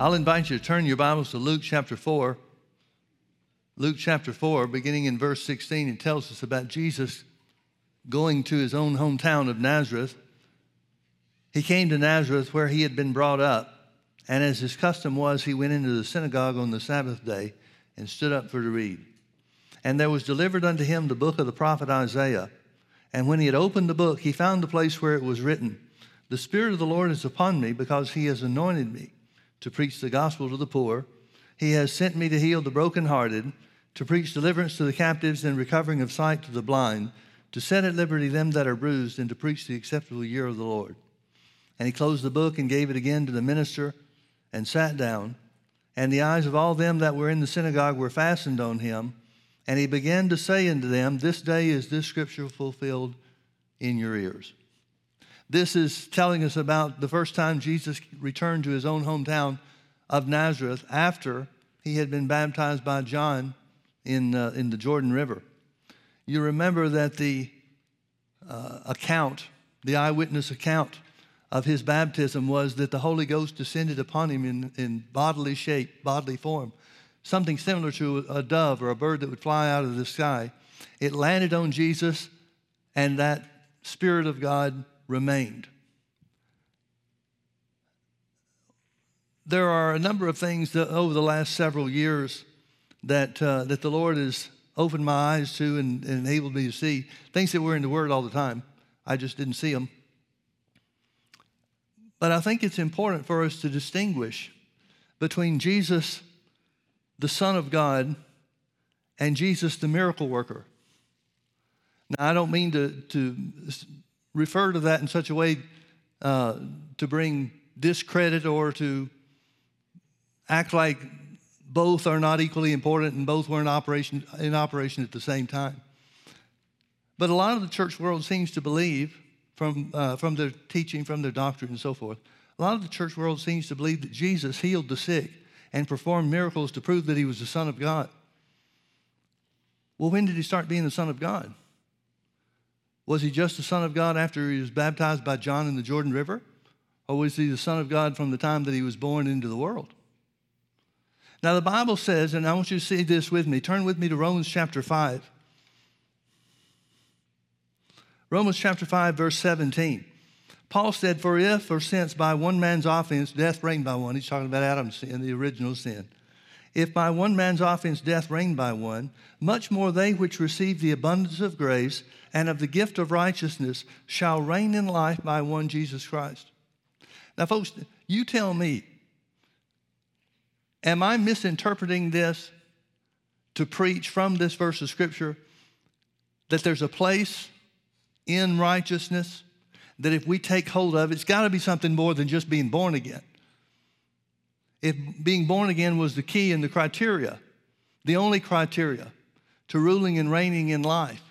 I'll invite you to turn your Bibles to Luke chapter 4. Luke chapter 4, beginning in verse 16, it tells us about Jesus going to his own hometown of Nazareth. He came to Nazareth where he had been brought up, and as his custom was, he went into the synagogue on the Sabbath day and stood up for to read. And there was delivered unto him the book of the prophet Isaiah. And when he had opened the book, he found the place where it was written, The Spirit of the Lord is upon me, because he has anointed me to preach the gospel to the poor. He has sent me to heal the brokenhearted, to preach deliverance to the captives and recovering of sight to the blind, to set at liberty them that are bruised, and to preach the acceptable year of the Lord. And he closed the book and gave it again to the minister and sat down. And the eyes of all them that were in the synagogue were fastened on him. And he began to say unto them, This day is this scripture fulfilled in your ears. This is telling us about the first time Jesus returned to his own hometown of Nazareth after he had been baptized by John in, uh, in the Jordan River. You remember that the uh, account, the eyewitness account of his baptism was that the Holy Ghost descended upon him in, in bodily shape, bodily form, something similar to a dove or a bird that would fly out of the sky. It landed on Jesus, and that Spirit of God remained. There are a number of things that over the last several years that, uh, that the Lord has opened my eyes to and, and enabled me to see. Things that were in the Word all the time. I just didn't see them. But I think it's important for us to distinguish between Jesus, the Son of God, and Jesus, the miracle worker. Now, I don't mean to, to refer to that in such a way uh, to bring discredit or to act like both are not equally important and both were in operation, in operation at the same time. But a lot of the church world seems to believe, from, uh, from their teaching, from their doctrine, and so forth, a lot of the church world seems to believe that Jesus healed the sick and performed miracles to prove that he was the Son of God. Well, when did he start being the Son of God? Was he just the Son of God after he was baptized by John in the Jordan River? Or was he the Son of God from the time that he was born into the world? Now, the Bible says, and I want you to see this with me, turn with me to Romans chapter 5. Romans chapter 5, verse 17. Paul said, For if or since by one man's offense death reigned by one, he's talking about Adam's sin, the original sin. If by one man's offense death reigned by one, much more they which receive the abundance of grace and of the gift of righteousness shall reign in life by one Jesus Christ. Now, folks, you tell me, am I misinterpreting this to preach from this verse of Scripture that there's a place in righteousness that if we take hold of, it's got to be something more than just being born again? If being born again was the key and the criteria, the only criteria to ruling and reigning in life,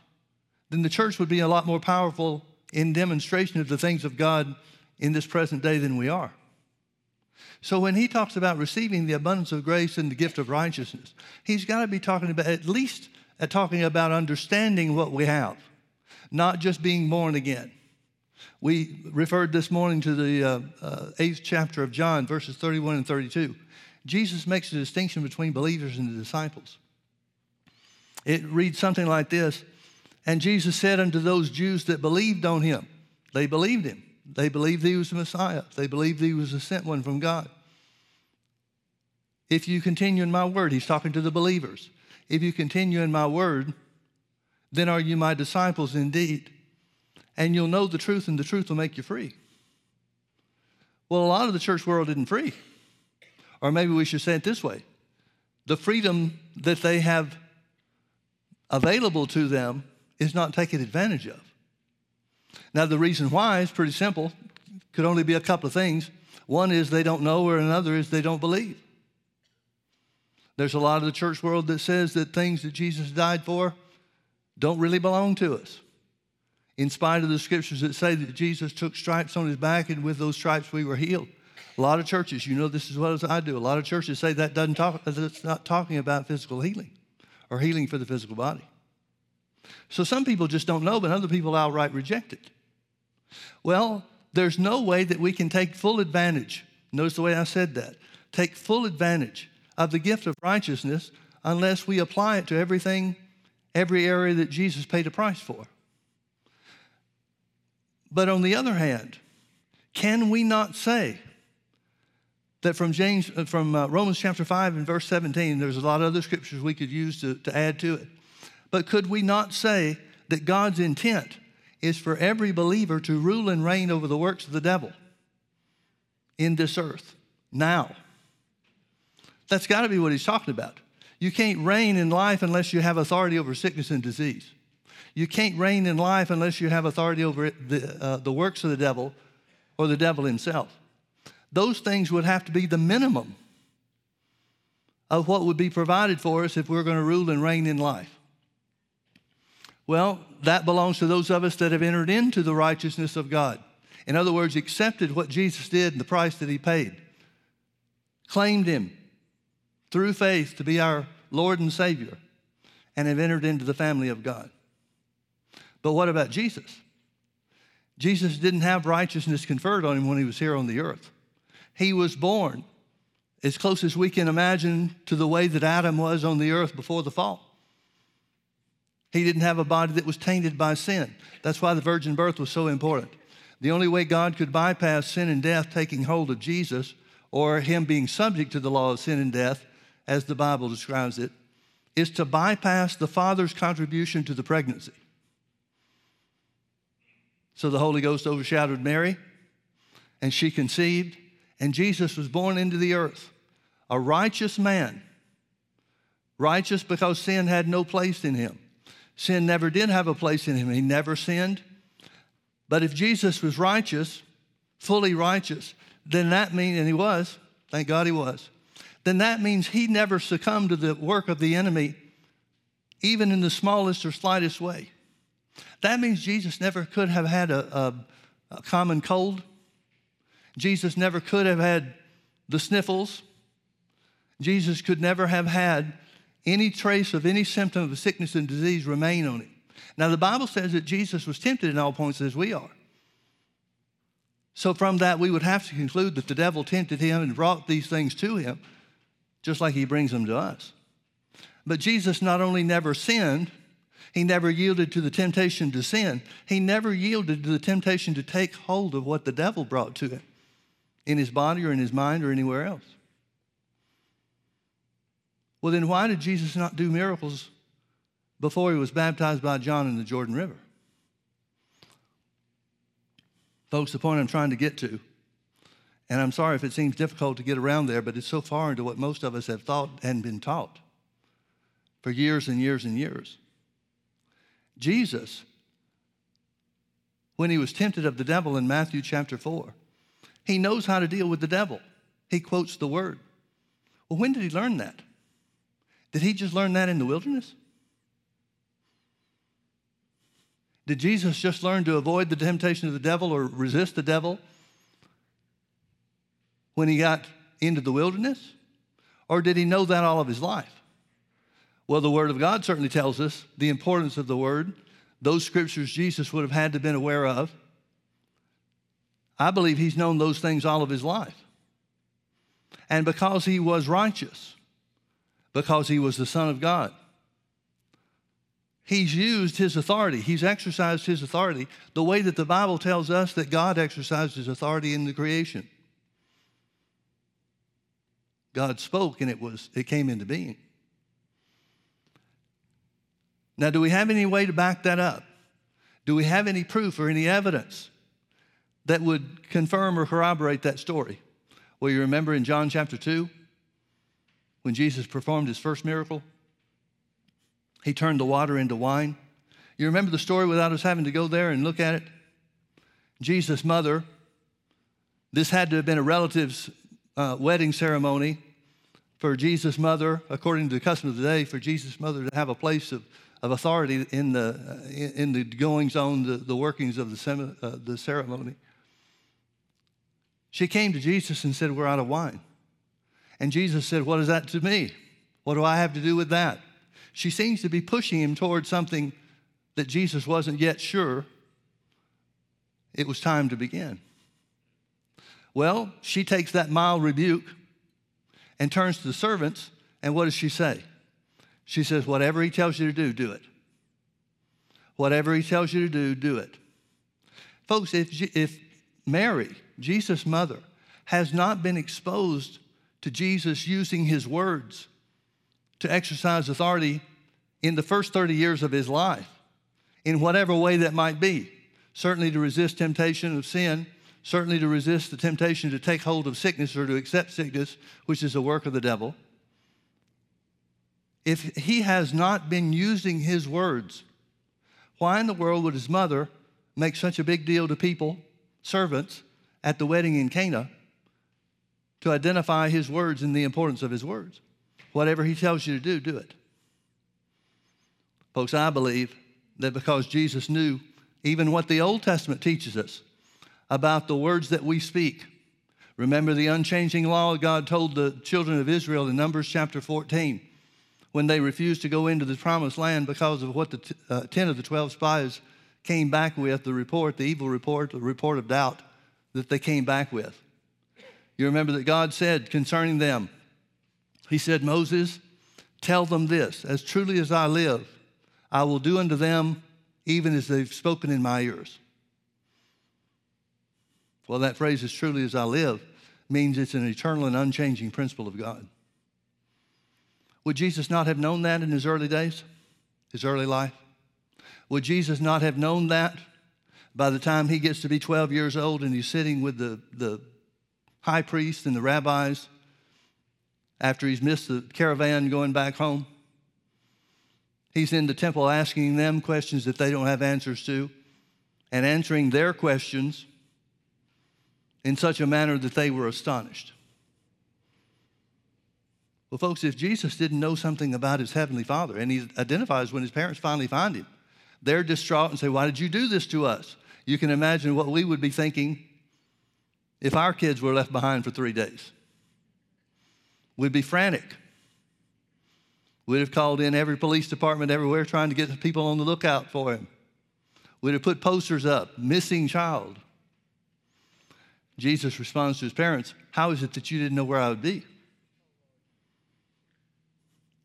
then the church would be a lot more powerful in demonstration of the things of God in this present day than we are. So when he talks about receiving the abundance of grace and the gift of righteousness, he's got to be talking about at least uh, talking about understanding what we have, not just being born again. We referred this morning to the uh, uh, eighth chapter of John, verses 31 and 32. Jesus makes a distinction between believers and the disciples. It reads something like this And Jesus said unto those Jews that believed on him, they believed him. They believed he was the Messiah. They believed he was the sent one from God. If you continue in my word, he's talking to the believers. If you continue in my word, then are you my disciples indeed and you'll know the truth, and the truth will make you free. Well, a lot of the church world isn't free. Or maybe we should say it this way the freedom that they have available to them is not taken advantage of. Now, the reason why is pretty simple. Could only be a couple of things. One is they don't know, or another is they don't believe. There's a lot of the church world that says that things that Jesus died for don't really belong to us in spite of the scriptures that say that Jesus took stripes on his back and with those stripes we were healed. A lot of churches, you know this as well as I do, a lot of churches say that doesn't talk, that's not talking about physical healing or healing for the physical body. So some people just don't know, but other people outright reject it. Well, there's no way that we can take full advantage. Notice the way I said that. take full advantage of the gift of righteousness unless we apply it to everything, every area that Jesus paid a price for. But on the other hand, can we not say that from James, uh, from uh, Romans chapter 5 and verse 17, there's a lot of other scriptures we could use to, to add to it. But could we not say that God's intent is for every believer to rule and reign over the works of the devil in this earth now? That's got to be what he's talking about. You can't reign in life unless you have authority over sickness and disease. You can't reign in life unless you have authority over the, uh, the works of the devil or the devil himself. Those things would have to be the minimum of what would be provided for us if we're going to rule and reign in life. Well, that belongs to those of us that have entered into the righteousness of God. In other words, accepted what Jesus did and the price that he paid, claimed him through faith to be our Lord and Savior, and have entered into the family of God. But what about Jesus? Jesus didn't have righteousness conferred on him when he was here on the earth. He was born as close as we can imagine to the way that Adam was on the earth before the fall. He didn't have a body that was tainted by sin. That's why the virgin birth was so important. The only way God could bypass sin and death taking hold of Jesus or him being subject to the law of sin and death, as the Bible describes it, is to bypass the father's contribution to the pregnancy. So the Holy Ghost overshadowed Mary, and she conceived, and Jesus was born into the earth, a righteous man. Righteous because sin had no place in him. Sin never did have a place in him, he never sinned. But if Jesus was righteous, fully righteous, then that means, and he was, thank God he was, then that means he never succumbed to the work of the enemy, even in the smallest or slightest way. That means Jesus never could have had a, a, a common cold. Jesus never could have had the sniffles. Jesus could never have had any trace of any symptom of sickness and disease remain on him. Now, the Bible says that Jesus was tempted in all points as we are. So, from that, we would have to conclude that the devil tempted him and brought these things to him, just like he brings them to us. But Jesus not only never sinned, he never yielded to the temptation to sin. He never yielded to the temptation to take hold of what the devil brought to him in his body or in his mind or anywhere else. Well, then why did Jesus not do miracles before he was baptized by John in the Jordan River? Folks, the point I'm trying to get to, and I'm sorry if it seems difficult to get around there, but it's so far into what most of us have thought and been taught for years and years and years. Jesus, when he was tempted of the devil in Matthew chapter 4, he knows how to deal with the devil. He quotes the word. Well, when did he learn that? Did he just learn that in the wilderness? Did Jesus just learn to avoid the temptation of the devil or resist the devil when he got into the wilderness? Or did he know that all of his life? Well, the Word of God certainly tells us the importance of the Word. Those scriptures Jesus would have had to have been aware of. I believe he's known those things all of his life. And because he was righteous, because he was the Son of God, he's used his authority. He's exercised his authority the way that the Bible tells us that God exercised his authority in the creation. God spoke and it was it came into being. Now, do we have any way to back that up? Do we have any proof or any evidence that would confirm or corroborate that story? Well, you remember in John chapter 2, when Jesus performed his first miracle, he turned the water into wine. You remember the story without us having to go there and look at it? Jesus' mother, this had to have been a relative's uh, wedding ceremony for Jesus' mother, according to the custom of the day, for Jesus' mother to have a place of of authority in the, in the goings on, the, the workings of the, uh, the ceremony. She came to Jesus and said, We're out of wine. And Jesus said, What is that to me? What do I have to do with that? She seems to be pushing him towards something that Jesus wasn't yet sure it was time to begin. Well, she takes that mild rebuke and turns to the servants, and what does she say? She says, Whatever he tells you to do, do it. Whatever he tells you to do, do it. Folks, if, if Mary, Jesus' mother, has not been exposed to Jesus using his words to exercise authority in the first 30 years of his life, in whatever way that might be, certainly to resist temptation of sin, certainly to resist the temptation to take hold of sickness or to accept sickness, which is a work of the devil. If he has not been using his words, why in the world would his mother make such a big deal to people, servants, at the wedding in Cana to identify his words and the importance of his words? Whatever he tells you to do, do it. Folks, I believe that because Jesus knew even what the Old Testament teaches us about the words that we speak. Remember the unchanging law God told the children of Israel in Numbers chapter 14 when they refused to go into the promised land because of what the t- uh, 10 of the 12 spies came back with the report, the evil report, the report of doubt that they came back with. You remember that God said concerning them, He said, Moses, tell them this, as truly as I live, I will do unto them even as they've spoken in my ears. Well, that phrase, as truly as I live, means it's an eternal and unchanging principle of God. Would Jesus not have known that in his early days, his early life? Would Jesus not have known that by the time he gets to be 12 years old and he's sitting with the, the high priest and the rabbis after he's missed the caravan going back home? He's in the temple asking them questions that they don't have answers to and answering their questions in such a manner that they were astonished. Well, folks, if Jesus didn't know something about his heavenly father, and he identifies when his parents finally find him, they're distraught and say, Why did you do this to us? You can imagine what we would be thinking if our kids were left behind for three days. We'd be frantic. We'd have called in every police department everywhere trying to get people on the lookout for him. We'd have put posters up, missing child. Jesus responds to his parents, How is it that you didn't know where I would be?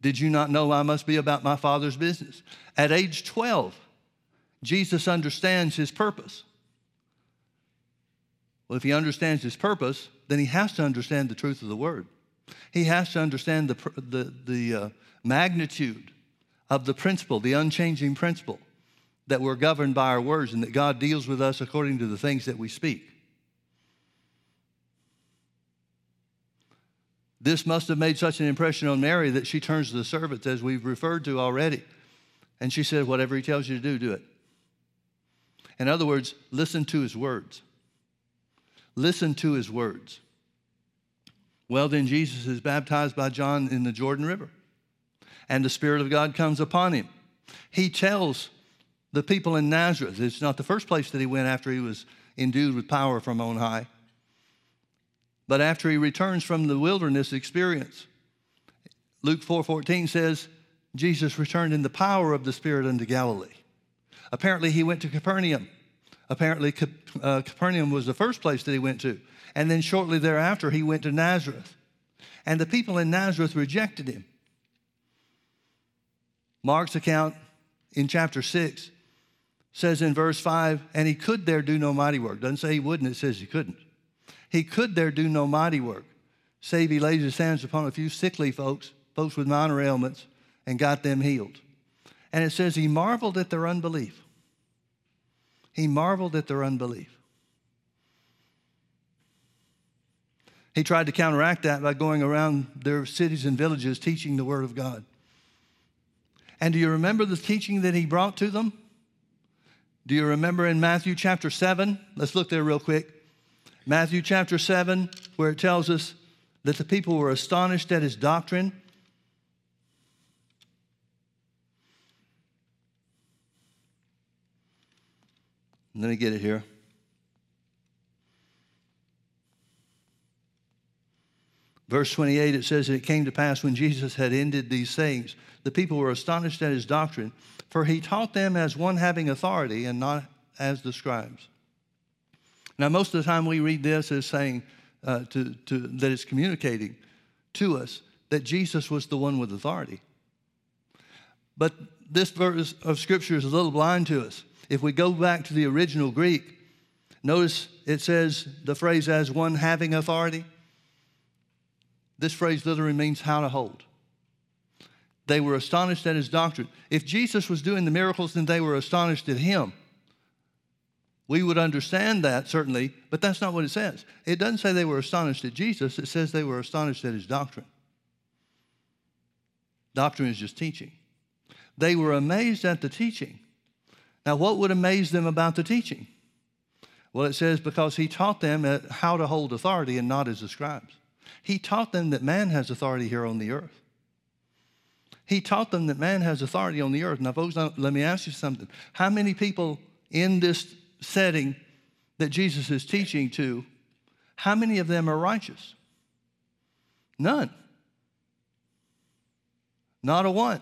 Did you not know I must be about my Father's business? At age 12, Jesus understands his purpose. Well, if he understands his purpose, then he has to understand the truth of the word. He has to understand the, the, the uh, magnitude of the principle, the unchanging principle, that we're governed by our words and that God deals with us according to the things that we speak. This must have made such an impression on Mary that she turns to the servants, as we've referred to already. And she said, Whatever he tells you to do, do it. In other words, listen to his words. Listen to his words. Well, then Jesus is baptized by John in the Jordan River, and the Spirit of God comes upon him. He tells the people in Nazareth, it's not the first place that he went after he was endued with power from on high. But after he returns from the wilderness experience, Luke 4:14 says, Jesus returned in the power of the Spirit unto Galilee. Apparently, he went to Capernaum. Apparently, uh, Capernaum was the first place that he went to. And then shortly thereafter, he went to Nazareth. And the people in Nazareth rejected him. Mark's account in chapter 6 says in verse 5, and he could there do no mighty work. Doesn't say he wouldn't, it says he couldn't. He could there do no mighty work, save he laid his hands upon a few sickly folks, folks with minor ailments, and got them healed. And it says he marveled at their unbelief. He marveled at their unbelief. He tried to counteract that by going around their cities and villages teaching the Word of God. And do you remember the teaching that he brought to them? Do you remember in Matthew chapter 7? Let's look there real quick. Matthew chapter 7, where it tells us that the people were astonished at his doctrine. Let me get it here. Verse 28, it says, It came to pass when Jesus had ended these sayings, the people were astonished at his doctrine, for he taught them as one having authority and not as the scribes. Now, most of the time we read this as saying uh, to, to, that it's communicating to us that Jesus was the one with authority. But this verse of Scripture is a little blind to us. If we go back to the original Greek, notice it says the phrase as one having authority. This phrase literally means how to hold. They were astonished at his doctrine. If Jesus was doing the miracles, then they were astonished at him. We would understand that, certainly, but that's not what it says. It doesn't say they were astonished at Jesus, it says they were astonished at his doctrine. Doctrine is just teaching. They were amazed at the teaching. Now, what would amaze them about the teaching? Well, it says because he taught them how to hold authority and not as the scribes. He taught them that man has authority here on the earth. He taught them that man has authority on the earth. Now, folks, let me ask you something. How many people in this setting that Jesus is teaching to, how many of them are righteous? None. Not a one.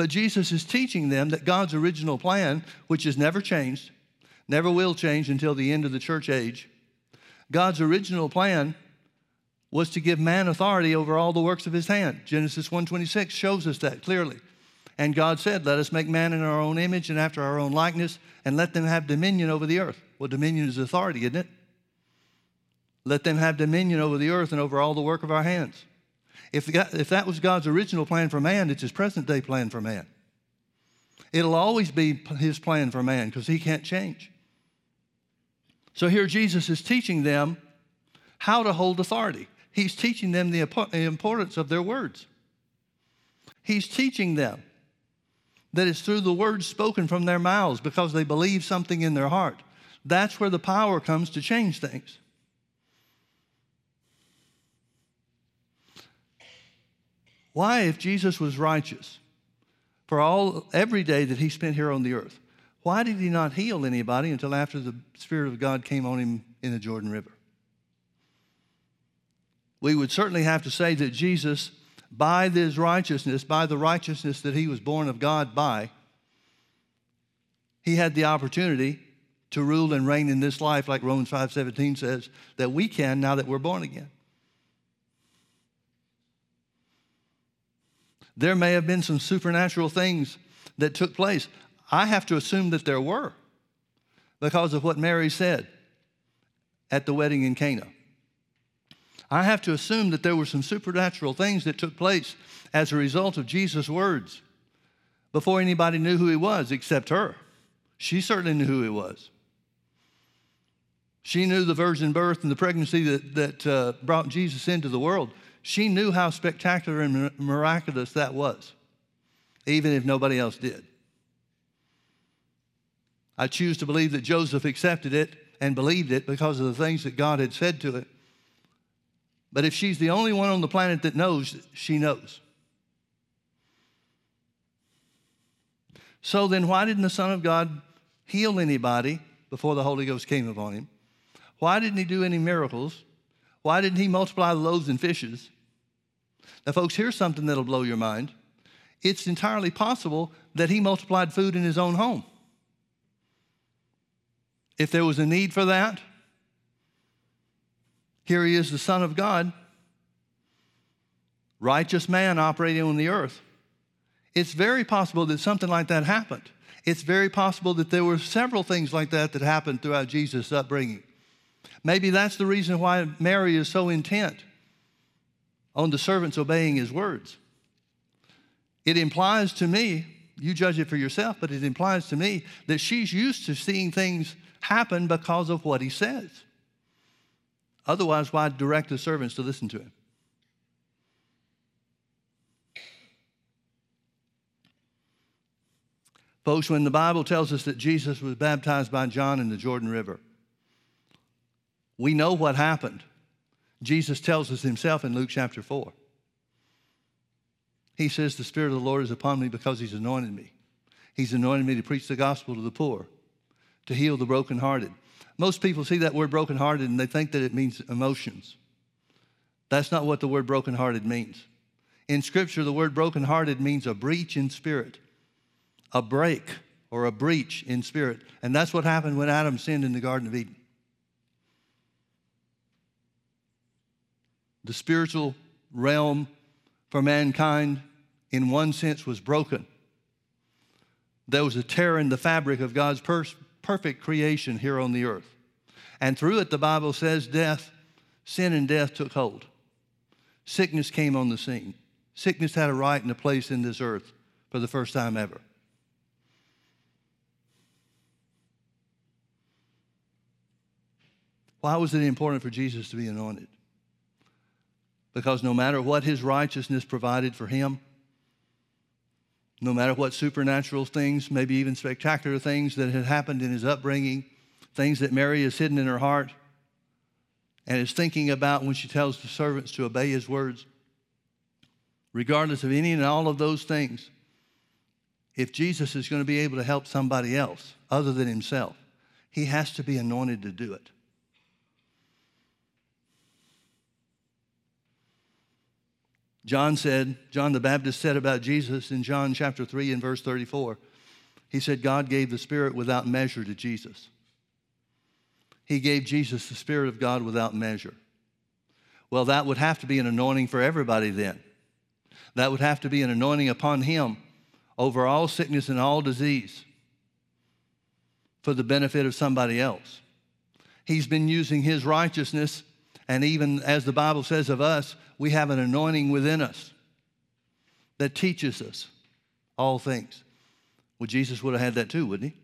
But Jesus is teaching them that God's original plan, which has never changed, never will change until the end of the church age, God's original plan was to give man authority over all the works of his hand. Genesis 1:26 shows us that clearly. And God said, "Let us make man in our own image and after our own likeness, and let them have dominion over the earth." Well, dominion is authority, isn't it? Let them have dominion over the earth and over all the work of our hands. If, if that was God's original plan for man, it's his present day plan for man. It'll always be his plan for man because he can't change. So here Jesus is teaching them how to hold authority. He's teaching them the importance of their words. He's teaching them that it's through the words spoken from their mouths because they believe something in their heart. That's where the power comes to change things. Why, if Jesus was righteous for all every day that he spent here on the earth, why did he not heal anybody until after the Spirit of God came on him in the Jordan River? we would certainly have to say that Jesus, by this righteousness, by the righteousness that he was born of God by, he had the opportunity to rule and reign in this life, like Romans 5:17 says, that we can now that we're born again. There may have been some supernatural things that took place. I have to assume that there were because of what Mary said at the wedding in Cana. I have to assume that there were some supernatural things that took place as a result of Jesus' words before anybody knew who he was except her. She certainly knew who he was. She knew the virgin birth and the pregnancy that, that uh, brought Jesus into the world. She knew how spectacular and miraculous that was, even if nobody else did. I choose to believe that Joseph accepted it and believed it because of the things that God had said to it but if she's the only one on the planet that knows, she knows. So then, why didn't the Son of God heal anybody before the Holy Ghost came upon him? Why didn't he do any miracles? Why didn't he multiply the loaves and fishes? Now, folks, here's something that'll blow your mind. It's entirely possible that he multiplied food in his own home. If there was a need for that, here he is, the Son of God, righteous man operating on the earth. It's very possible that something like that happened. It's very possible that there were several things like that that happened throughout Jesus' upbringing. Maybe that's the reason why Mary is so intent on the servants obeying his words. It implies to me, you judge it for yourself, but it implies to me that she's used to seeing things happen because of what he says. Otherwise, why direct the servants to listen to him? Folks, when the Bible tells us that Jesus was baptized by John in the Jordan River, we know what happened. Jesus tells us himself in Luke chapter 4. He says, The Spirit of the Lord is upon me because he's anointed me. He's anointed me to preach the gospel to the poor, to heal the brokenhearted, most people see that word brokenhearted and they think that it means emotions. That's not what the word brokenhearted means. In Scripture, the word brokenhearted means a breach in spirit, a break or a breach in spirit. And that's what happened when Adam sinned in the Garden of Eden. The spiritual realm for mankind, in one sense, was broken. There was a tear in the fabric of God's per- perfect creation here on the earth. And through it, the Bible says, death, sin and death took hold. Sickness came on the scene. Sickness had a right and a place in this earth for the first time ever. Why was it important for Jesus to be anointed? Because no matter what his righteousness provided for him, no matter what supernatural things, maybe even spectacular things that had happened in his upbringing, things that Mary has hidden in her heart and is thinking about when she tells the servants to obey his words, regardless of any and all of those things, if Jesus is going to be able to help somebody else other than himself, he has to be anointed to do it. John said, John the Baptist said about Jesus in John chapter 3 and verse 34, he said, God gave the Spirit without measure to Jesus. He gave Jesus the Spirit of God without measure. Well, that would have to be an anointing for everybody then. That would have to be an anointing upon him over all sickness and all disease for the benefit of somebody else. He's been using his righteousness, and even as the Bible says of us, we have an anointing within us that teaches us all things. Well, Jesus would have had that too, wouldn't he?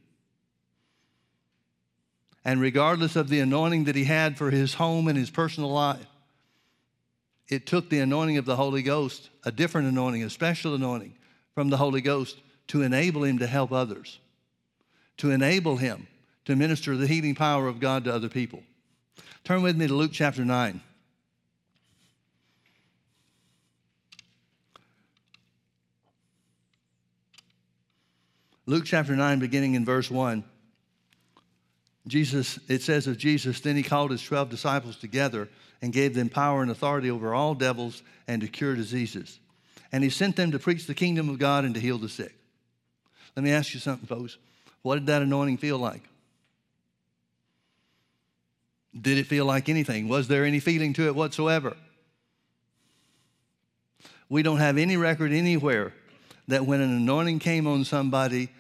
And regardless of the anointing that he had for his home and his personal life, it took the anointing of the Holy Ghost, a different anointing, a special anointing from the Holy Ghost, to enable him to help others, to enable him to minister the healing power of God to other people. Turn with me to Luke chapter 9. Luke chapter 9, beginning in verse 1. Jesus, it says of Jesus, then he called his 12 disciples together and gave them power and authority over all devils and to cure diseases. And he sent them to preach the kingdom of God and to heal the sick. Let me ask you something, folks. What did that anointing feel like? Did it feel like anything? Was there any feeling to it whatsoever? We don't have any record anywhere that when an anointing came on somebody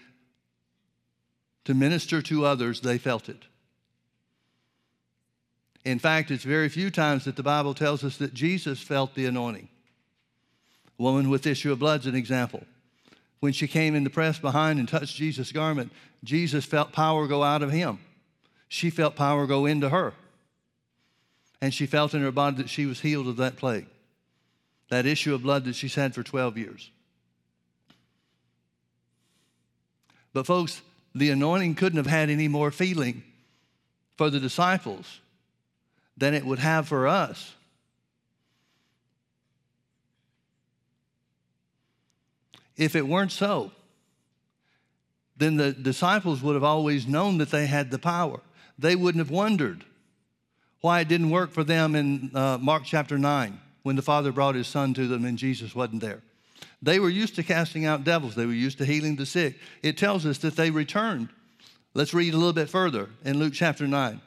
to minister to others, they felt it. In fact, it's very few times that the Bible tells us that Jesus felt the anointing. A woman with issue of blood's an example. When she came in the press behind and touched Jesus' garment, Jesus felt power go out of him. She felt power go into her. And she felt in her body that she was healed of that plague, that issue of blood that she's had for 12 years. But, folks, the anointing couldn't have had any more feeling for the disciples than it would have for us. If it weren't so, then the disciples would have always known that they had the power. They wouldn't have wondered why it didn't work for them in uh, Mark chapter 9 when the Father brought his Son to them and Jesus wasn't there. They were used to casting out devils, they were used to healing the sick. It tells us that they returned. Let's read a little bit further in Luke chapter 9.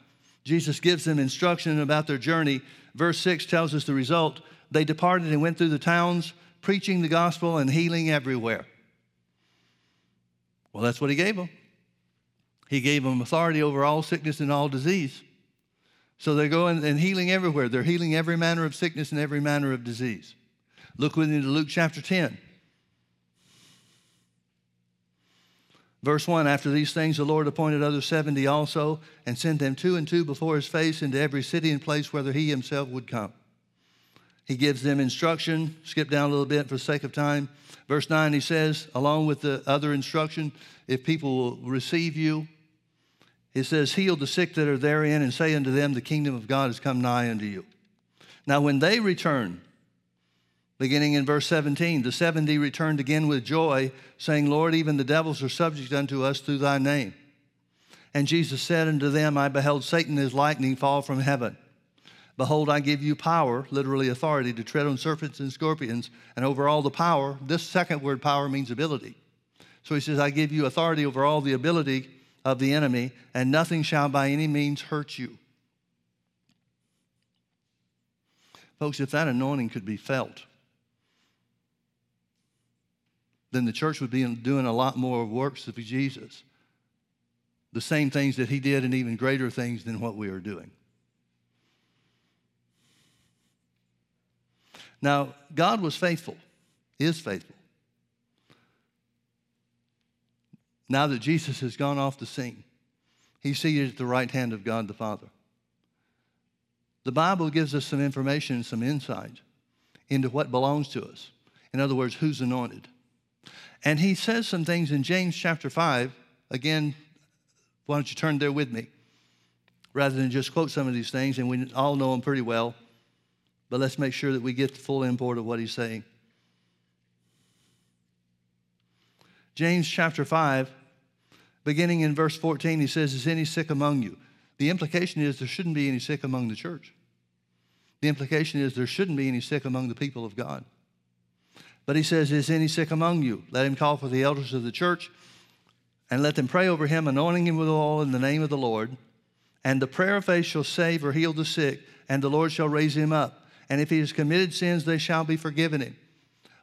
Jesus gives them instruction about their journey. Verse 6 tells us the result. They departed and went through the towns, preaching the gospel and healing everywhere. Well, that's what he gave them. He gave them authority over all sickness and all disease. So they're going and healing everywhere. They're healing every manner of sickness and every manner of disease. Look with me to Luke chapter 10. Verse 1 After these things, the Lord appointed other 70 also, and sent them two and two before his face into every city and place whither he himself would come. He gives them instruction. Skip down a little bit for the sake of time. Verse 9, he says, along with the other instruction, if people will receive you, he says, Heal the sick that are therein, and say unto them, The kingdom of God has come nigh unto you. Now, when they return, Beginning in verse 17, the 70 returned again with joy, saying, Lord, even the devils are subject unto us through thy name. And Jesus said unto them, I beheld Satan as lightning fall from heaven. Behold, I give you power, literally authority, to tread on serpents and scorpions, and over all the power. This second word, power, means ability. So he says, I give you authority over all the ability of the enemy, and nothing shall by any means hurt you. Folks, if that anointing could be felt, then the church would be doing a lot more works of Jesus. The same things that he did and even greater things than what we are doing. Now, God was faithful, is faithful. Now that Jesus has gone off the scene, he's seated at the right hand of God the Father. The Bible gives us some information, some insight into what belongs to us. In other words, who's anointed. And he says some things in James chapter 5. Again, why don't you turn there with me? Rather than just quote some of these things, and we all know them pretty well, but let's make sure that we get the full import of what he's saying. James chapter 5, beginning in verse 14, he says, Is any sick among you? The implication is there shouldn't be any sick among the church. The implication is there shouldn't be any sick among the people of God. But he says, Is any sick among you? Let him call for the elders of the church and let them pray over him, anointing him with oil in the name of the Lord. And the prayer of faith shall save or heal the sick, and the Lord shall raise him up. And if he has committed sins, they shall be forgiven him.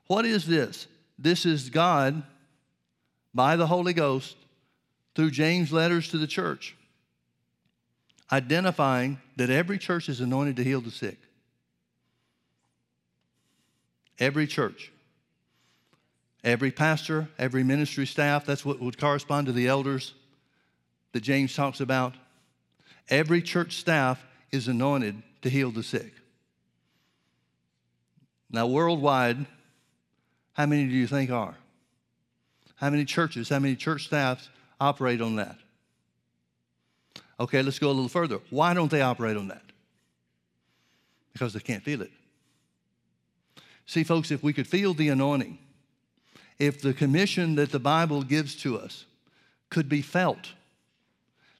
What is this? This is God by the Holy Ghost through James' letters to the church, identifying that every church is anointed to heal the sick. Every church. Every pastor, every ministry staff, that's what would correspond to the elders that James talks about. Every church staff is anointed to heal the sick. Now, worldwide, how many do you think are? How many churches, how many church staffs operate on that? Okay, let's go a little further. Why don't they operate on that? Because they can't feel it. See, folks, if we could feel the anointing, if the commission that the Bible gives to us could be felt,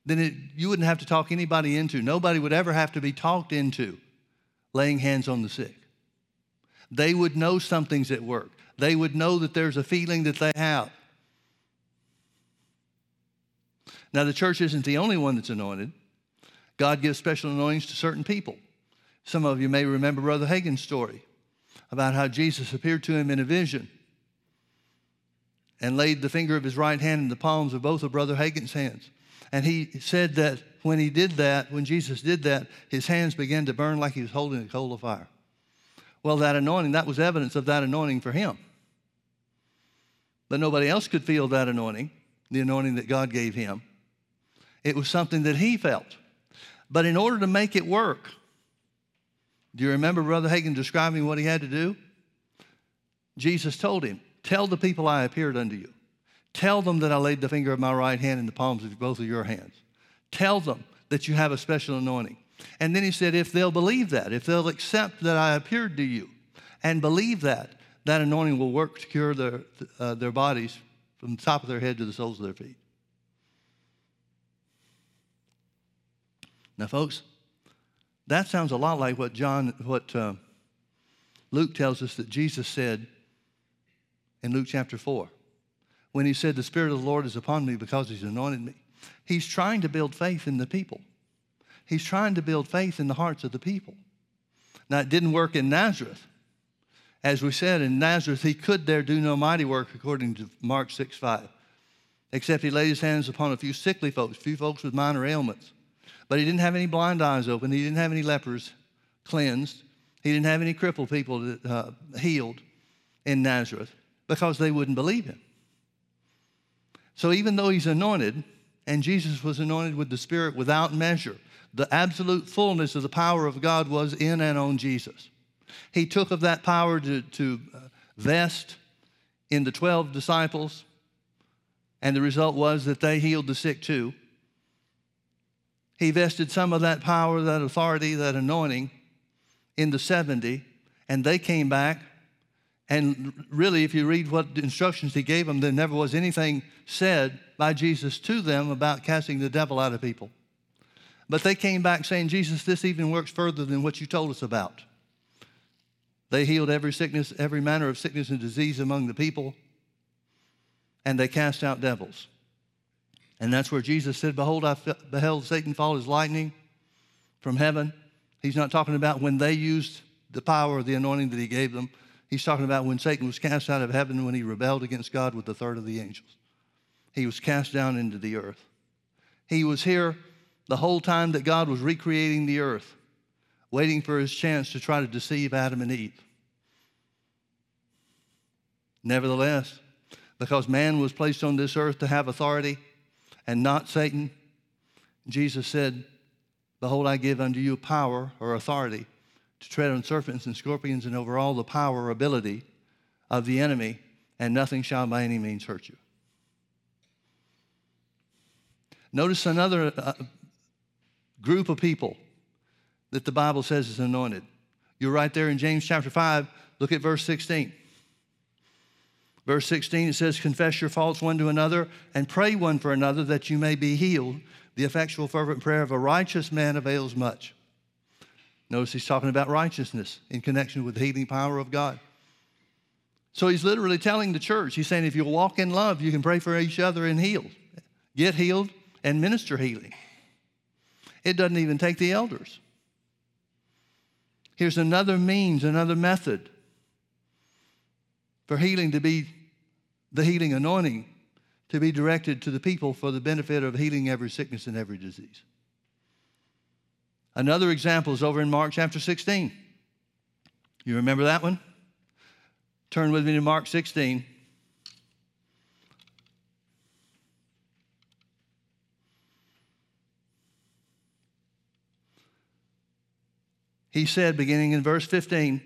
then it, you wouldn't have to talk anybody into. Nobody would ever have to be talked into laying hands on the sick. They would know something's at work. They would know that there's a feeling that they have. Now, the church isn't the only one that's anointed. God gives special anointings to certain people. Some of you may remember Brother Hagin's story about how Jesus appeared to him in a vision and laid the finger of his right hand in the palms of both of Brother Hagin's hands. And he said that when he did that, when Jesus did that, his hands began to burn like he was holding a coal of fire. Well, that anointing, that was evidence of that anointing for him. But nobody else could feel that anointing, the anointing that God gave him. It was something that he felt. But in order to make it work, do you remember Brother Hagin describing what he had to do? Jesus told him, Tell the people I appeared unto you. Tell them that I laid the finger of my right hand in the palms of both of your hands. Tell them that you have a special anointing. And then he said, if they'll believe that, if they'll accept that I appeared to you and believe that, that anointing will work to cure their, uh, their bodies from the top of their head to the soles of their feet. Now, folks, that sounds a lot like what John, what uh, Luke tells us that Jesus said in Luke chapter 4 when he said, The Spirit of the Lord is upon me because he's anointed me. He's trying to build faith in the people. He's trying to build faith in the hearts of the people. Now, it didn't work in Nazareth. As we said, in Nazareth, he could there do no mighty work, according to Mark 6 5, except he laid his hands upon a few sickly folks, a few folks with minor ailments. But he didn't have any blind eyes open, he didn't have any lepers cleansed, he didn't have any crippled people uh, healed in Nazareth because they wouldn't believe him. So even though he's anointed, and Jesus was anointed with the Spirit without measure, the absolute fullness of the power of God was in and on Jesus. He took of that power to, to uh, vest in the 12 disciples, and the result was that they healed the sick too. He vested some of that power, that authority, that anointing in the 70, and they came back and really, if you read what instructions he gave them, there never was anything said by Jesus to them about casting the devil out of people. But they came back saying, Jesus, this even works further than what you told us about. They healed every sickness, every manner of sickness and disease among the people, and they cast out devils. And that's where Jesus said, Behold, I beheld Satan fall as lightning from heaven. He's not talking about when they used the power of the anointing that he gave them. He's talking about when Satan was cast out of heaven when he rebelled against God with the third of the angels. He was cast down into the earth. He was here the whole time that God was recreating the earth, waiting for his chance to try to deceive Adam and Eve. Nevertheless, because man was placed on this earth to have authority and not Satan, Jesus said, Behold, I give unto you power or authority to tread on serpents and scorpions and over all the power or ability of the enemy, and nothing shall by any means hurt you. Notice another uh, group of people that the Bible says is anointed. You're right there in James chapter 5. Look at verse 16. Verse 16, it says, Confess your faults one to another and pray one for another that you may be healed. The effectual, fervent prayer of a righteous man avails much. Notice he's talking about righteousness in connection with the healing power of God. So he's literally telling the church, he's saying, if you walk in love, you can pray for each other and heal. Get healed and minister healing. It doesn't even take the elders. Here's another means, another method for healing to be the healing anointing to be directed to the people for the benefit of healing every sickness and every disease. Another example is over in Mark chapter 16. You remember that one? Turn with me to Mark 16. He said, beginning in verse 15,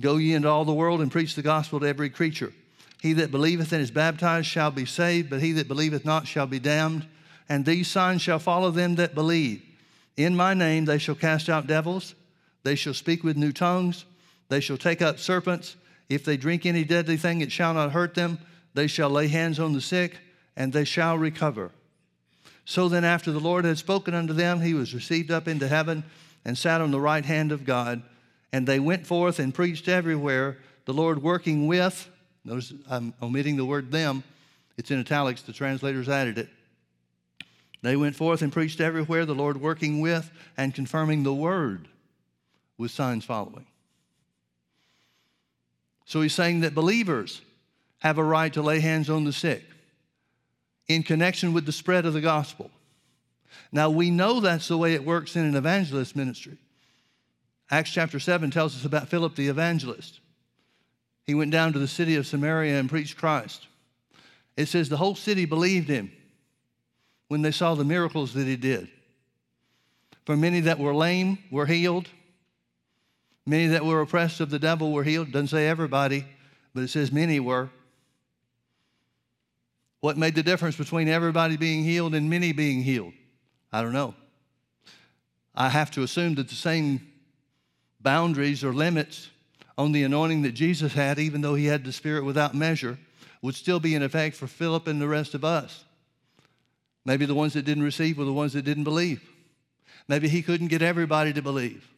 Go ye into all the world and preach the gospel to every creature. He that believeth and is baptized shall be saved, but he that believeth not shall be damned. And these signs shall follow them that believe. In my name they shall cast out devils, they shall speak with new tongues, they shall take up serpents. If they drink any deadly thing, it shall not hurt them. They shall lay hands on the sick, and they shall recover. So then, after the Lord had spoken unto them, he was received up into heaven and sat on the right hand of God. And they went forth and preached everywhere, the Lord working with, notice I'm omitting the word them, it's in italics, the translators added it. They went forth and preached everywhere, the Lord working with and confirming the word with signs following. So he's saying that believers have a right to lay hands on the sick in connection with the spread of the gospel. Now, we know that's the way it works in an evangelist ministry. Acts chapter 7 tells us about Philip the evangelist. He went down to the city of Samaria and preached Christ. It says the whole city believed him when they saw the miracles that he did. For many that were lame were healed, many that were oppressed of the devil were healed. Doesn't say everybody, but it says many were. What made the difference between everybody being healed and many being healed? I don't know. I have to assume that the same boundaries or limits on the anointing that Jesus had, even though he had the Spirit without measure, would still be in effect for Philip and the rest of us. Maybe the ones that didn't receive were the ones that didn't believe. Maybe he couldn't get everybody to believe,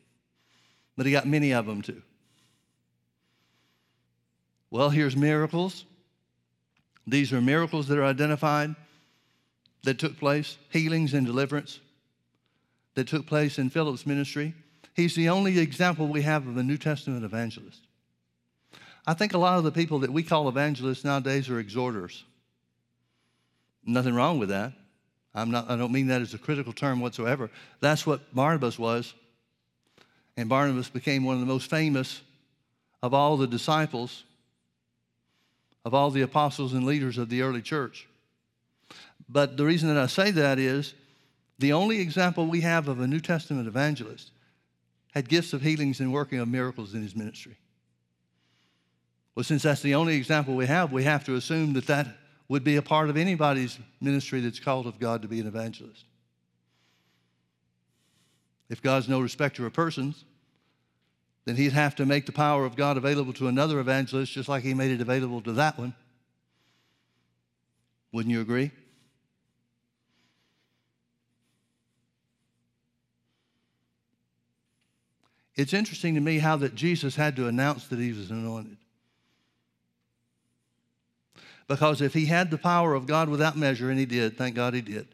but he got many of them to. Well, here's miracles. These are miracles that are identified that took place, healings and deliverance that took place in Philip's ministry. He's the only example we have of a New Testament evangelist. I think a lot of the people that we call evangelists nowadays are exhorters. Nothing wrong with that. I'm not, I don't mean that as a critical term whatsoever. That's what Barnabas was. And Barnabas became one of the most famous of all the disciples, of all the apostles and leaders of the early church. But the reason that I say that is the only example we have of a New Testament evangelist had gifts of healings and working of miracles in his ministry. Well, since that's the only example we have, we have to assume that that would be a part of anybody's ministry that's called of God to be an evangelist. If God's no respecter of persons, then he'd have to make the power of God available to another evangelist just like he made it available to that one. Wouldn't you agree? It's interesting to me how that Jesus had to announce that he was anointed. Because if he had the power of God without measure, and he did, thank God he did.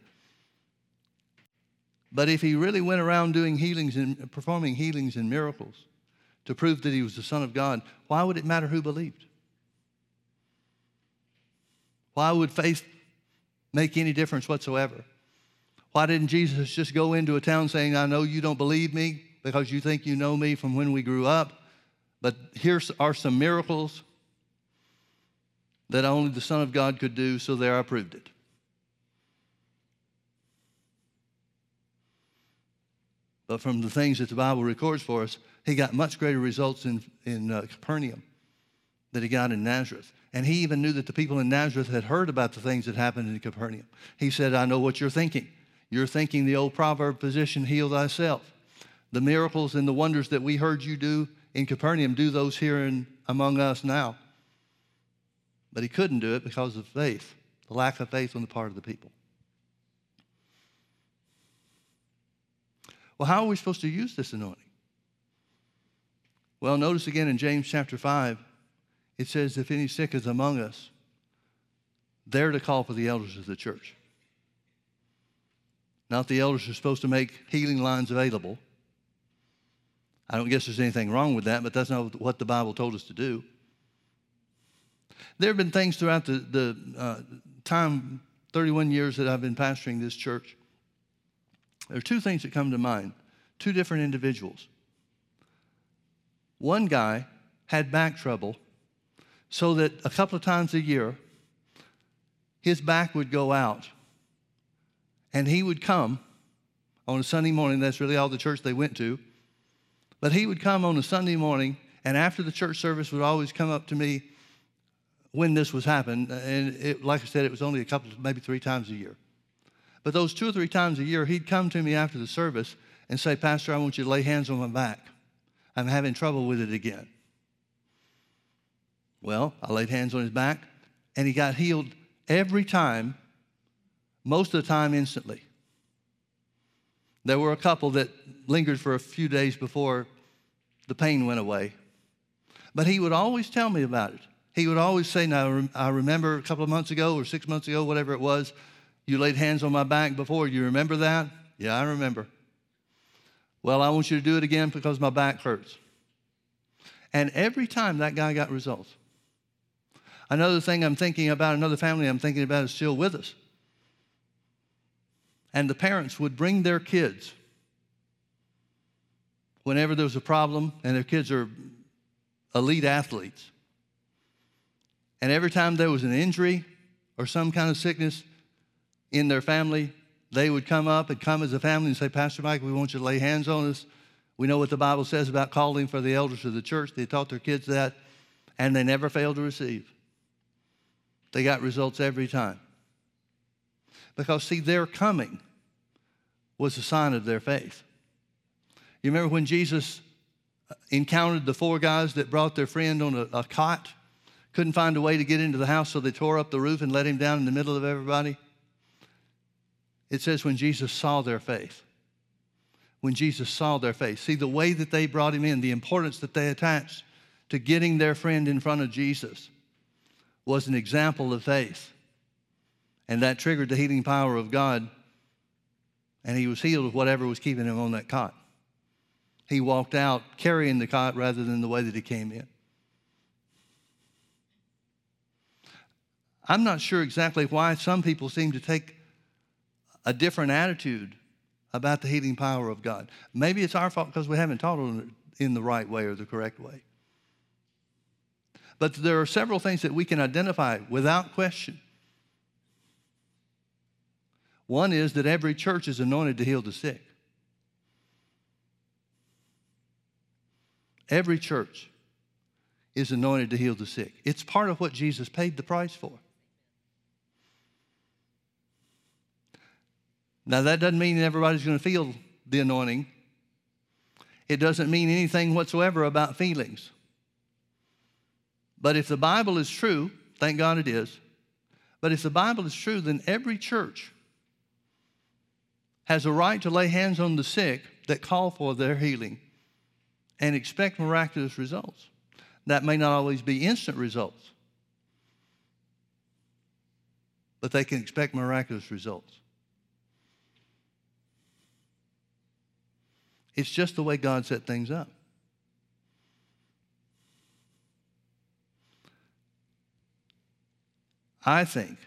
But if he really went around doing healings and performing healings and miracles to prove that he was the Son of God, why would it matter who believed? Why would faith make any difference whatsoever? Why didn't Jesus just go into a town saying, I know you don't believe me because you think you know me from when we grew up, but here are some miracles that only the Son of God could do, so there I proved it. But from the things that the Bible records for us, he got much greater results in, in uh, Capernaum than he got in Nazareth. And he even knew that the people in Nazareth had heard about the things that happened in Capernaum. He said, I know what you're thinking. You're thinking the old proverb position, heal thyself. The miracles and the wonders that we heard you do in Capernaum, do those here in, among us now. But he couldn't do it because of faith, the lack of faith on the part of the people. Well, how are we supposed to use this anointing? Well, notice again in James chapter 5, it says, If any sick is among us, they're to call for the elders of the church. Not the elders are supposed to make healing lines available. I don't guess there's anything wrong with that, but that's not what the Bible told us to do. There have been things throughout the, the uh, time, 31 years that I've been pastoring this church. There are two things that come to mind two different individuals. One guy had back trouble so that a couple of times a year, his back would go out and he would come on a Sunday morning. That's really all the church they went to. But he would come on a Sunday morning, and after the church service, would always come up to me when this was happening. Uh, and it, like I said, it was only a couple, maybe three times a year. But those two or three times a year, he'd come to me after the service and say, Pastor, I want you to lay hands on my back. I'm having trouble with it again. Well, I laid hands on his back, and he got healed every time, most of the time instantly. There were a couple that lingered for a few days before the pain went away. But he would always tell me about it. He would always say, Now, I remember a couple of months ago or six months ago, whatever it was, you laid hands on my back before. You remember that? Yeah, I remember. Well, I want you to do it again because my back hurts. And every time that guy got results. Another thing I'm thinking about, another family I'm thinking about is still with us. And the parents would bring their kids whenever there was a problem, and their kids are elite athletes. And every time there was an injury or some kind of sickness in their family, they would come up and come as a family and say, Pastor Mike, we want you to lay hands on us. We know what the Bible says about calling for the elders of the church. They taught their kids that, and they never failed to receive. They got results every time. Because, see, their coming was a sign of their faith. You remember when Jesus encountered the four guys that brought their friend on a, a, cot, couldn't find a way to get into the house, so they tore up the roof and let him down in the middle of everybody? It says when Jesus saw their faith. When Jesus saw their faith. See, the way that they brought him in, the importance that they attached to getting their friend in front of Jesus was an example of faith. And that triggered the healing power of God. And he was healed of whatever was keeping him on that cot. He walked out carrying the cot rather than the way that he came in. I'm not sure exactly why some people seem to take a different attitude about the healing power of God. Maybe it's our fault because we haven't taught it in the right way or the correct way. But there are several things that we can identify without question. One is that every church is anointed to heal the sick. Every church is anointed to heal the sick. It's part of what Jesus paid the price for. Now, that doesn't mean everybody's going to feel the anointing. It doesn't mean anything whatsoever about feelings. But if the Bible is true, thank God it is, but if the Bible is true, then every church has a right to lay hands on the sick that call for their healing and expect miraculous results. That may not always be instant results, but they can expect miraculous results. It's just the way God set things up. I think,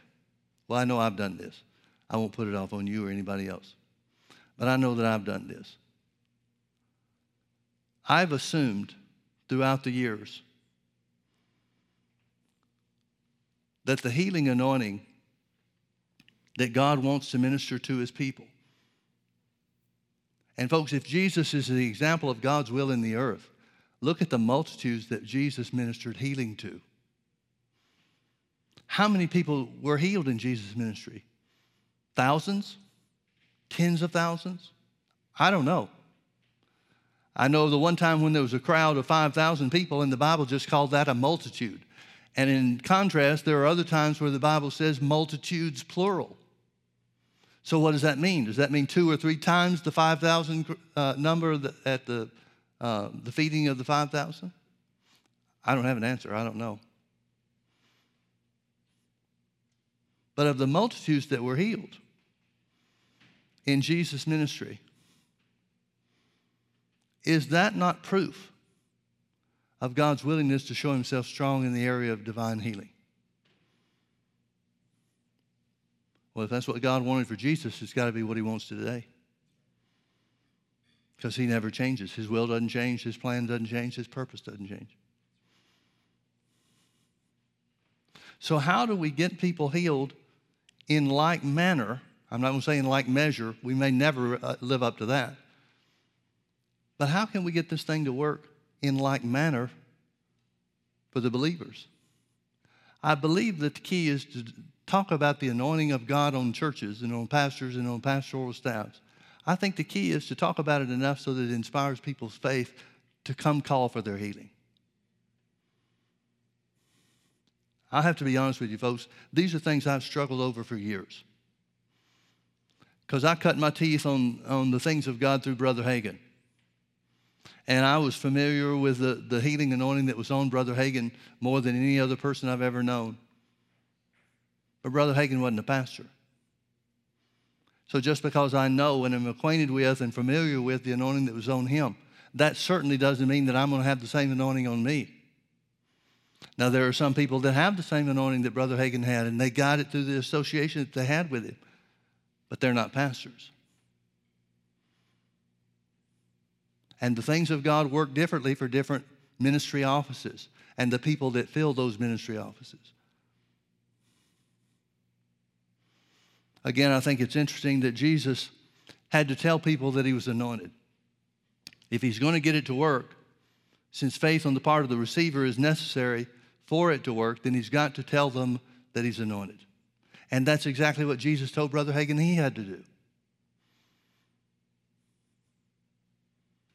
well, I know I've done this. I won't put it off on you or anybody else. But I know that I've done this. I've assumed throughout the years that the healing anointing that God wants to minister to his people and, folks, if Jesus is the example of God's will in the earth, look at the multitudes that Jesus ministered healing to. How many people were healed in Jesus' ministry? Thousands? Tens of thousands? I don't know. I know the one time when there was a crowd of 5,000 people, and the Bible just called that a multitude. And in contrast, there are other times where the Bible says multitudes plural. So, what does that mean? Does that mean two or three times the 5,000 uh, number at the, uh, the feeding of the 5,000? I don't have an answer. I don't know. But of the multitudes that were healed in Jesus' ministry, is that not proof of God's willingness to show himself strong in the area of divine healing? Well, if that's what God wanted for Jesus, it's got to be what he wants today. Because he never changes. His will doesn't change, his plan doesn't change, his purpose doesn't change. So, how do we get people healed in like manner? I'm not going to say in like measure. We may never uh, live up to that. But how can we get this thing to work in like manner for the believers? I believe that the key is to talk about the anointing of God on churches and on pastors and on pastoral staffs. I think the key is to talk about it enough so that it inspires people's faith to come call for their healing. I have to be honest with you, folks. These are things I've struggled over for years. Because I cut my teeth on, on the things of God through Brother Hagin. And I was familiar with the, the healing anointing that was on Brother Hagin more than any other person I've ever known. But Brother Hagin wasn't a pastor. So just because I know and am acquainted with and familiar with the anointing that was on him, that certainly doesn't mean that I'm going to have the same anointing on me. Now, there are some people that have the same anointing that Brother Hagin had, and they got it through the association that they had with him, but they're not pastors. And the things of God work differently for different ministry offices and the people that fill those ministry offices. Again, I think it's interesting that Jesus had to tell people that he was anointed. If he's going to get it to work, since faith on the part of the receiver is necessary for it to work, then he's got to tell them that he's anointed. And that's exactly what Jesus told Brother Hagin he had to do.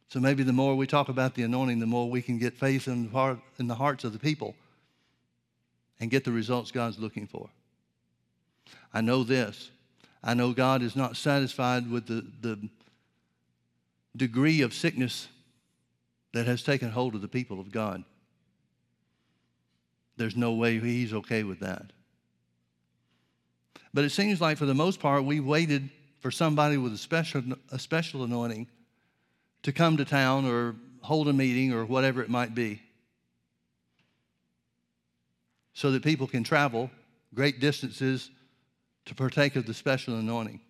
So maybe the more we talk about the anointing, the more we can get faith in the, heart, in the hearts of the people and get the results God's looking for. I know this. I know God is not satisfied with the, the degree of sickness that has taken hold of the people of God. There's no way He's okay with that. But it seems like for the most part, we waited for somebody with a special, a special anointing to come to town or hold a meeting or whatever it might be so that people can travel great distances to partake of the special anointing.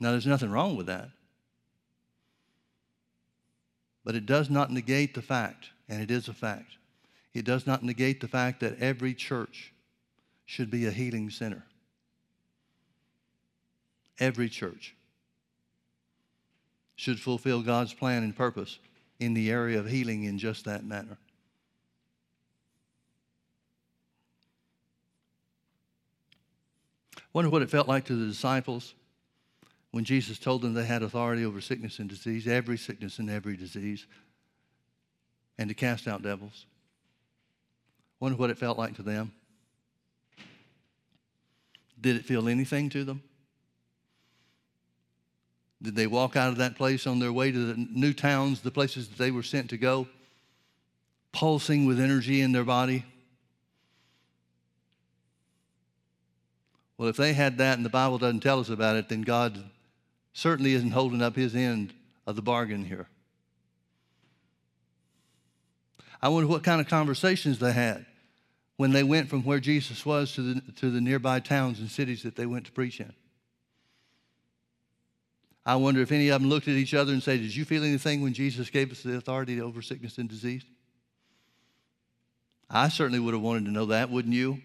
Now, there's nothing wrong with that. But it does not negate the fact, and it is a fact, it does not negate the fact that every church should be a healing center. Every church should fulfill God's plan and purpose in the area of healing in just that manner. Wonder what it felt like to the disciples when Jesus told them they had authority over sickness and disease, every sickness and every disease, and to cast out devils. Wonder what it felt like to them. Did it feel anything to them? Did they walk out of that place on their way to the new towns, the places that they were sent to go, pulsing with energy in their body? Well, if they had that and the Bible doesn't tell us about it, then God certainly isn't holding up his end of the bargain here. I wonder what kind of conversations they had when they went from where Jesus was to the, to the nearby towns and cities that they went to preach in. I wonder if any of them looked at each other and said, Did you feel anything when Jesus gave us the authority over sickness and disease? I certainly would have wanted to know that, wouldn't you?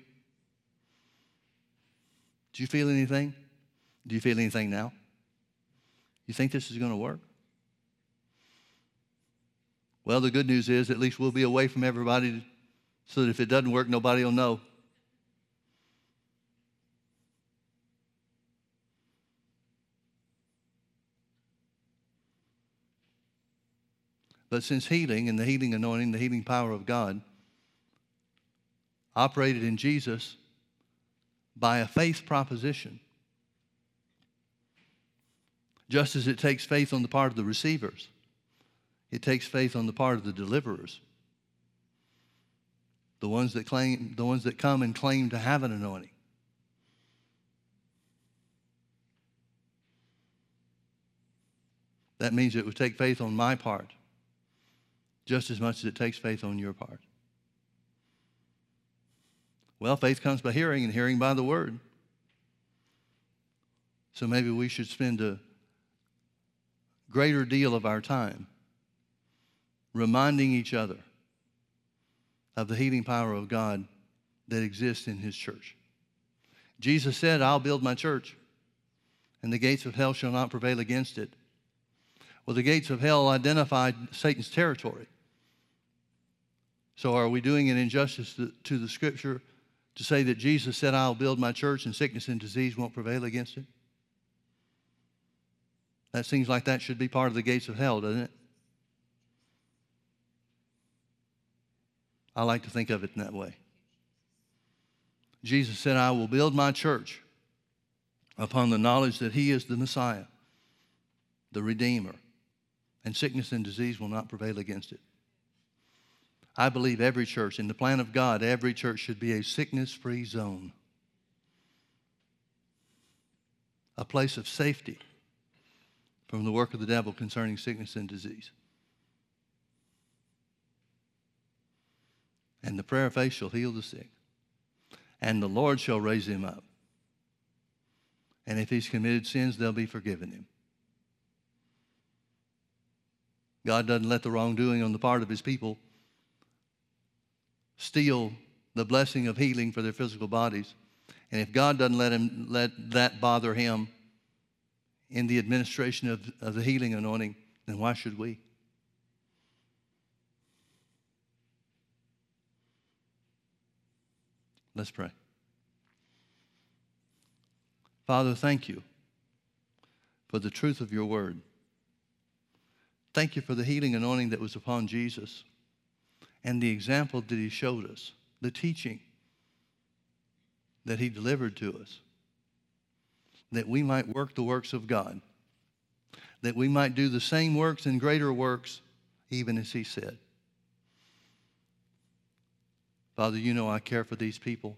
Do you feel anything? Do you feel anything now? You think this is going to work? Well, the good news is at least we'll be away from everybody so that if it doesn't work, nobody will know. But since healing and the healing anointing, the healing power of God operated in Jesus by a faith proposition, just as it takes faith on the part of the receivers, it takes faith on the part of the deliverers. The ones that claim, the ones that come and claim to have an anointing. That means it would take faith on my part just as much as it takes faith on your part. Well, faith comes by hearing, and hearing by the word. So maybe we should spend a greater deal of our time reminding each other of the healing power of God that exists in His church. Jesus said, I'll build my church, and the gates of hell shall not prevail against it. Well, the gates of hell identified Satan's territory. So, are we doing an injustice to, to, the scripture to say that Jesus said, I'll build my church and sickness and disease won't prevail against it? That seems like that should be part of the gates of hell, doesn't it? I like to think of it in that way. Jesus said, I will build my church upon the knowledge that He is the Messiah, the Redeemer, and sickness and disease will not prevail against it. I believe every church, in the plan of God, every church should be a sickness free zone, a place of safety from the work of the devil concerning sickness and disease. And the prayer of faith shall heal the sick, and the Lord shall raise him up. And if he's committed sins, they'll be forgiven him. God doesn't let the wrongdoing on the part of his people steal the blessing of healing for their physical bodies. And if God doesn't let him let that bother him in the administration of, of the healing anointing, then why should we? Let's pray. Father, thank you for the truth of your word. Thank you for the healing anointing that was upon Jesus and the example that he showed us, the teaching that he delivered to us, that we might work the works of God, that we might do the same works and greater works, even as he said. Father, you know I care for these people.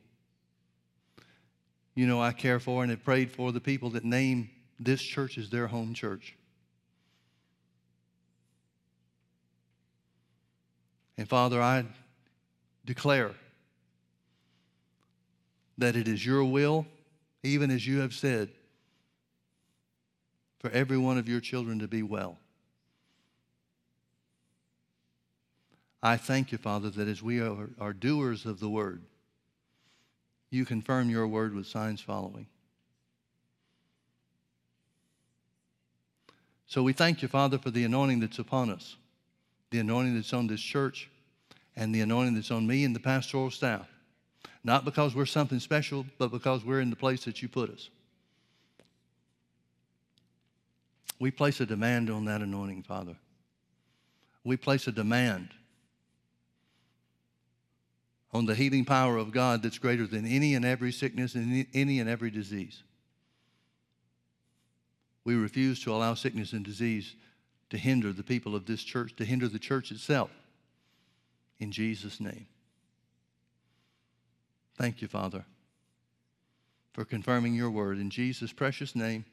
You know I care for and have prayed for the people that name this church as their home church. And Father, I declare that it is your will, even as you have said, for every one of your children to be well. I thank you, Father, that as we are, are doers of the word, you confirm your word with signs following. So we thank you, Father, for the anointing that's upon us the anointing that's on this church and the anointing that's on me and the pastoral staff. Not because we're something special, but because we're in the place that you put us. We place a demand on that anointing, Father. We place a demand on the healing power of God that's greater than any and every sickness and any and every disease. We refuse to allow sickness and disease to hinder the people of this church, to hinder the church itself. In Jesus' name. Thank you, Father, for confirming your word. In Jesus' precious name,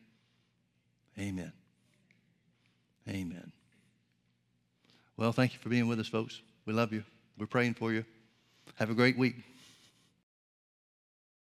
amen. Amen. Well, thank you for being with us, folks. We love you. We're praying for you. Have a great week.